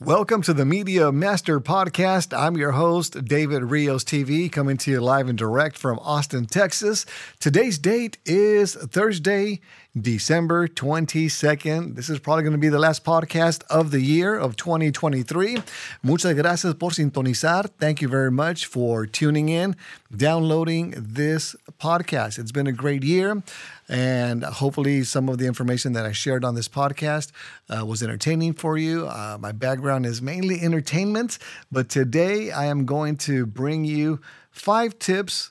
Welcome to the Media Master Podcast. I'm your host, David Rios TV, coming to you live and direct from Austin, Texas. Today's date is Thursday, December 22nd. This is probably going to be the last podcast of the year of 2023. Muchas gracias por sintonizar. Thank you very much for tuning in, downloading this podcast. It's been a great year. And hopefully, some of the information that I shared on this podcast uh, was entertaining for you. Uh, my background is mainly entertainment, but today I am going to bring you five tips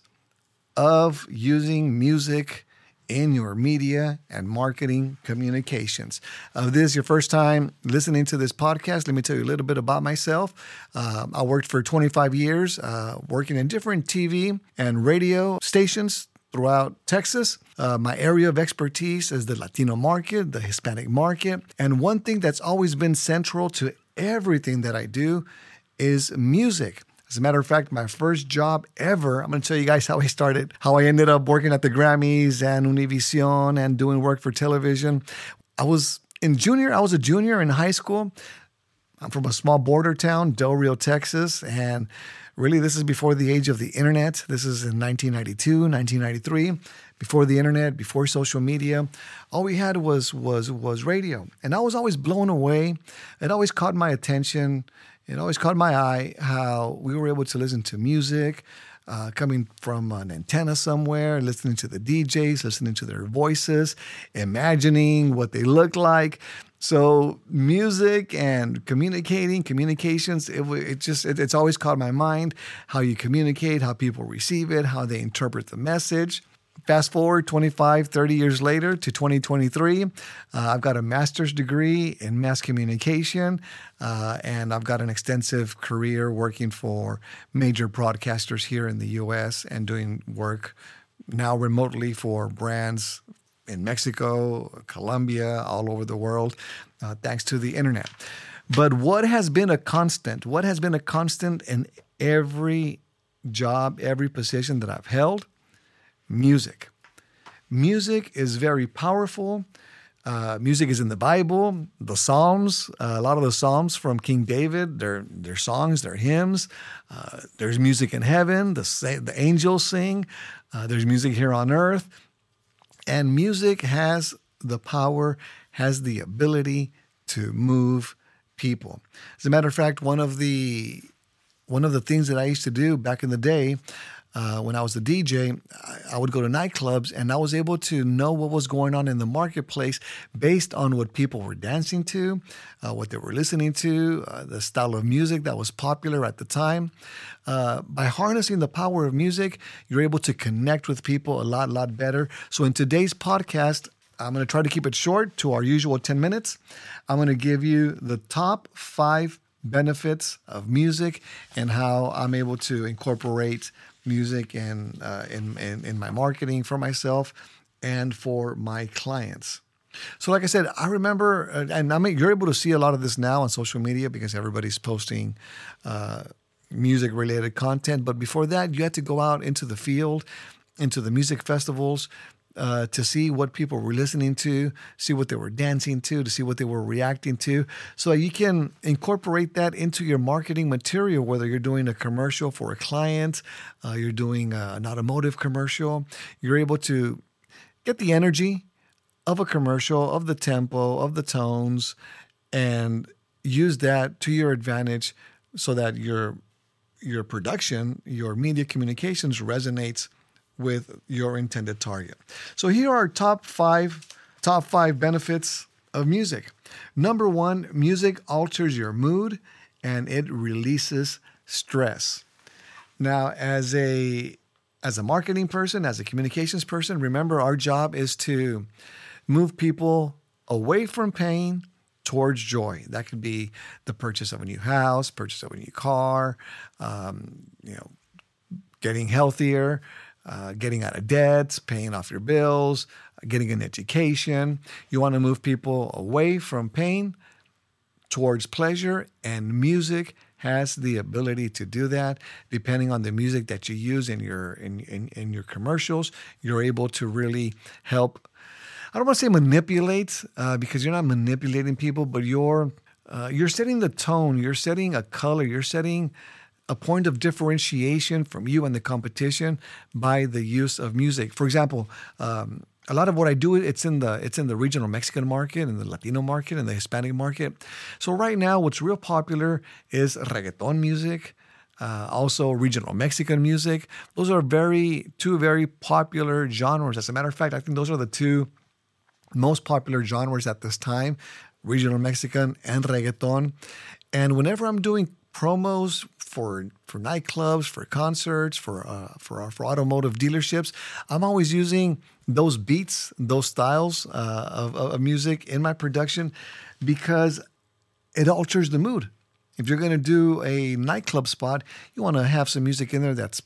of using music in your media and marketing communications. If this is your first time listening to this podcast, let me tell you a little bit about myself. Uh, I worked for 25 years uh, working in different TV and radio stations throughout Texas. Uh, my area of expertise is the Latino market, the Hispanic market. And one thing that's always been central to everything that I do is music. As a matter of fact, my first job ever, I'm going to tell you guys how I started, how I ended up working at the Grammys and Univision and doing work for television. I was in junior, I was a junior in high school. I'm from a small border town, Del Rio, Texas, and really this is before the age of the internet. This is in 1992, 1993, before the internet, before social media. All we had was was was radio, and I was always blown away. It always caught my attention. It always caught my eye how we were able to listen to music. Uh, coming from an antenna somewhere, listening to the DJs, listening to their voices, imagining what they look like. So music and communicating, communications, it, it just it, it's always caught my mind how you communicate, how people receive it, how they interpret the message. Fast forward 25, 30 years later to 2023, uh, I've got a master's degree in mass communication, uh, and I've got an extensive career working for major broadcasters here in the US and doing work now remotely for brands in Mexico, Colombia, all over the world, uh, thanks to the internet. But what has been a constant? What has been a constant in every job, every position that I've held? Music. Music is very powerful. Uh, music is in the Bible, the Psalms. Uh, a lot of the Psalms from King David, they're, they're songs, they're hymns. Uh, there's music in heaven, the, the angels sing. Uh, there's music here on earth. And music has the power, has the ability to move people. As a matter of fact, one of the one of the things that I used to do back in the day uh, when I was a DJ, I would go to nightclubs and I was able to know what was going on in the marketplace based on what people were dancing to, uh, what they were listening to, uh, the style of music that was popular at the time. Uh, by harnessing the power of music, you're able to connect with people a lot, lot better. So in today's podcast, I'm going to try to keep it short to our usual 10 minutes. I'm going to give you the top five benefits of music and how I'm able to incorporate music and uh, in, in, in my marketing for myself and for my clients. So, like I said, I remember, uh, and I mean, you're able to see a lot of this now on social media because everybody's posting uh, music related content. But before that, you had to go out into the field, into the music festivals, uh, to see what people were listening to, see what they were dancing to, to see what they were reacting to. So you can incorporate that into your marketing material, whether you're doing a commercial for a client, uh, you're doing a, an automotive commercial, you're able to get the energy of a commercial, of the tempo, of the tones, and use that to your advantage so that your your production, your media communications resonates with your intended target. So here are top five top five benefits of music. Number one, music alters your mood and it releases stress. Now, as a as a marketing person, as a communications person, remember our job is to move people away from pain towards joy. That could be the purchase of a new house, purchase of a new car, um, you know, getting healthier, uh, getting out of debts, paying off your bills, getting an education. You want to move people away from pain towards pleasure, and music has the ability to do that. Depending on the music that you use in your in, in, in your commercials, you're able to really help. I don't want to say manipulate uh, because you're not manipulating people, but you're uh, you're setting the tone, you're setting a color, you're setting a point of differentiation from you and the competition by the use of music. For example, um, a lot of what I do it's in the it's in the regional Mexican market and the Latino market and the Hispanic market. So right now, what's real popular is reggaeton music. Uh, also, regional Mexican music. Those are very two very popular genres. As a matter of fact, I think those are the two most popular genres at this time: regional Mexican and reggaeton. And whenever I'm doing promos for for nightclubs, for concerts, for uh, for for automotive dealerships. I'm always using those beats, those styles uh, of, of music in my production because it alters the mood. If you're going to do a nightclub spot, you want to have some music in there that's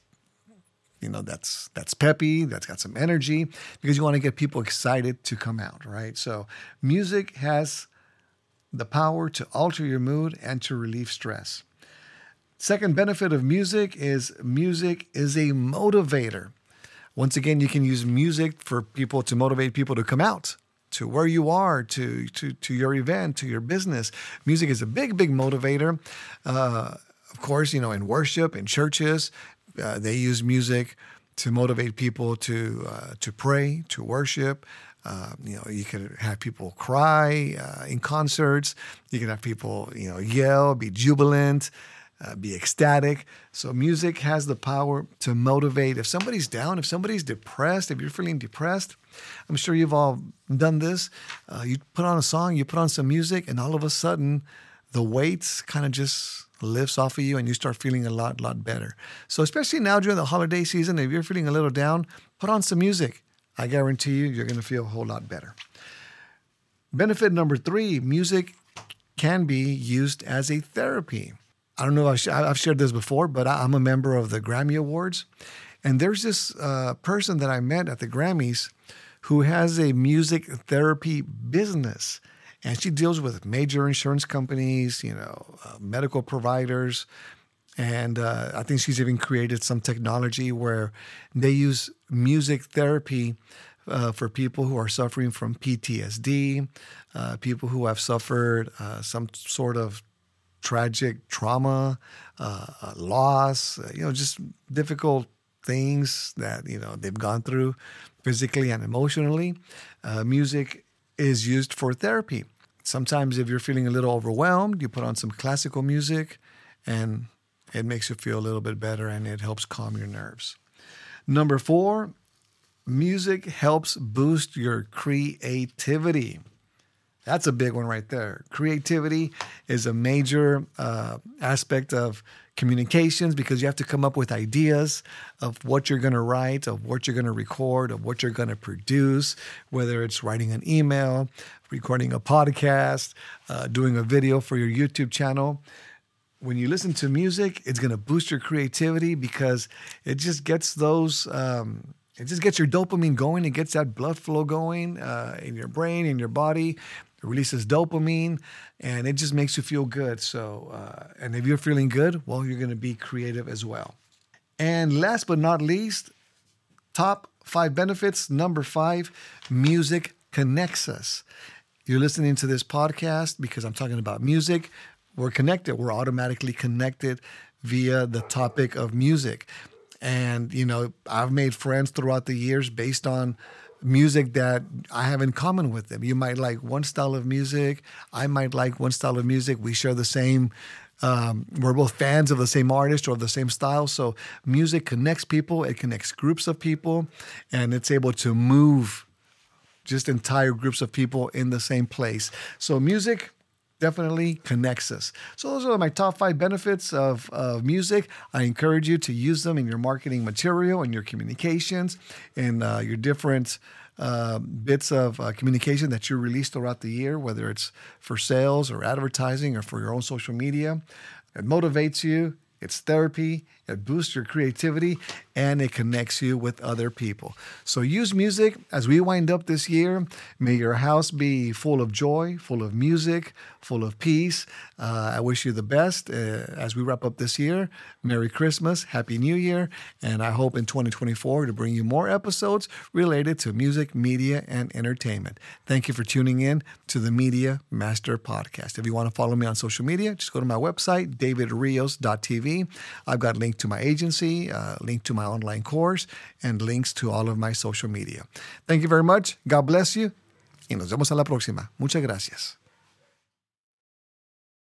you know that's that's peppy that's got some energy because you want to get people excited to come out right so music has the power to alter your mood and to relieve stress Second benefit of music is music is a motivator. Once again, you can use music for people to motivate people to come out to where you are, to to to your event, to your business. Music is a big, big motivator. Uh, of course, you know, in worship, in churches, uh, they use music to motivate people to uh, to pray, to worship. Uh, you know, you can have people cry uh, in concerts. You can have people, you know, yell, be jubilant uh, be ecstatic. So, music has the power to motivate. If somebody's down, if somebody's depressed, if you're feeling depressed, I'm sure you've all done this. Uh, you put on a song, you put on some music, and all of a sudden, the weight kind of just lifts off of you and you start feeling a lot, lot better. So, especially now during the holiday season, if you're feeling a little down, put on some music. I guarantee you, you're going to feel a whole lot better. Benefit number three music can be used as a therapy. I don't know if I've shared this before, but I'm a member of the Grammy Awards. And there's this uh, person that I met at the Grammys who has a music therapy business. And she deals with major insurance companies, you know, uh, medical providers. And uh, I think she's even created some technology where they use music therapy uh, for people who are suffering from PTSD, uh, people who have suffered uh, some sort of tragic trauma, uh, loss, you know, just difficult things that you know they've gone through physically and emotionally. Uh, music is used for therapy. Sometimes, if you're feeling a little overwhelmed, you put on some classical music, and it makes you feel a little bit better, and it helps calm your nerves. Number four, music helps boost your creativity. That's a big one right there. Creativity is a major uh, aspect of communications because you have to come up with ideas of what you're going to write, of what you're going to record, of what you're going to produce, whether it's writing an email, recording a podcast, uh, doing a video for your YouTube channel. When you listen to music, it's going to boost your creativity because it just gets those. Um, it just gets your dopamine going. It gets that blood flow going uh, in your brain, in your body. It releases dopamine and it just makes you feel good. So, uh, and if you're feeling good, well, you're going to be creative as well. And last but not least, top five benefits. Number five, music connects us. You're listening to this podcast because I'm talking about music. We're connected, we're automatically connected via the topic of music. And, you know, I've made friends throughout the years based on music that I have in common with them. You might like one style of music. I might like one style of music. We share the same. Um, we're both fans of the same artist or the same style. So music connects people. It connects groups of people, and it's able to move just entire groups of people in the same place. So music definitely connects us. So those are my top five benefits of, of music. I encourage you to use them in your marketing material, in your communications, in uh, your different uh, bits of uh, communication that you release throughout the year, whether it's for sales or advertising or for your own social media. It motivates you. it's therapy, it boosts your creativity, and it connects you with other people. So use music as we wind up this year. May your house be full of joy, full of music, full of peace. Uh, I wish you the best uh, as we wrap up this year. Merry Christmas, Happy New Year, and I hope in 2024 to bring you more episodes related to music, media, and entertainment. Thank you for tuning in to the Media Master Podcast. If you want to follow me on social media, just go to my website, davidrios.tv. I've got links to my agency, uh, link to my online course, and links to all of my social media. Thank you very much. God bless you. Y nos vemos a la próxima. Muchas gracias.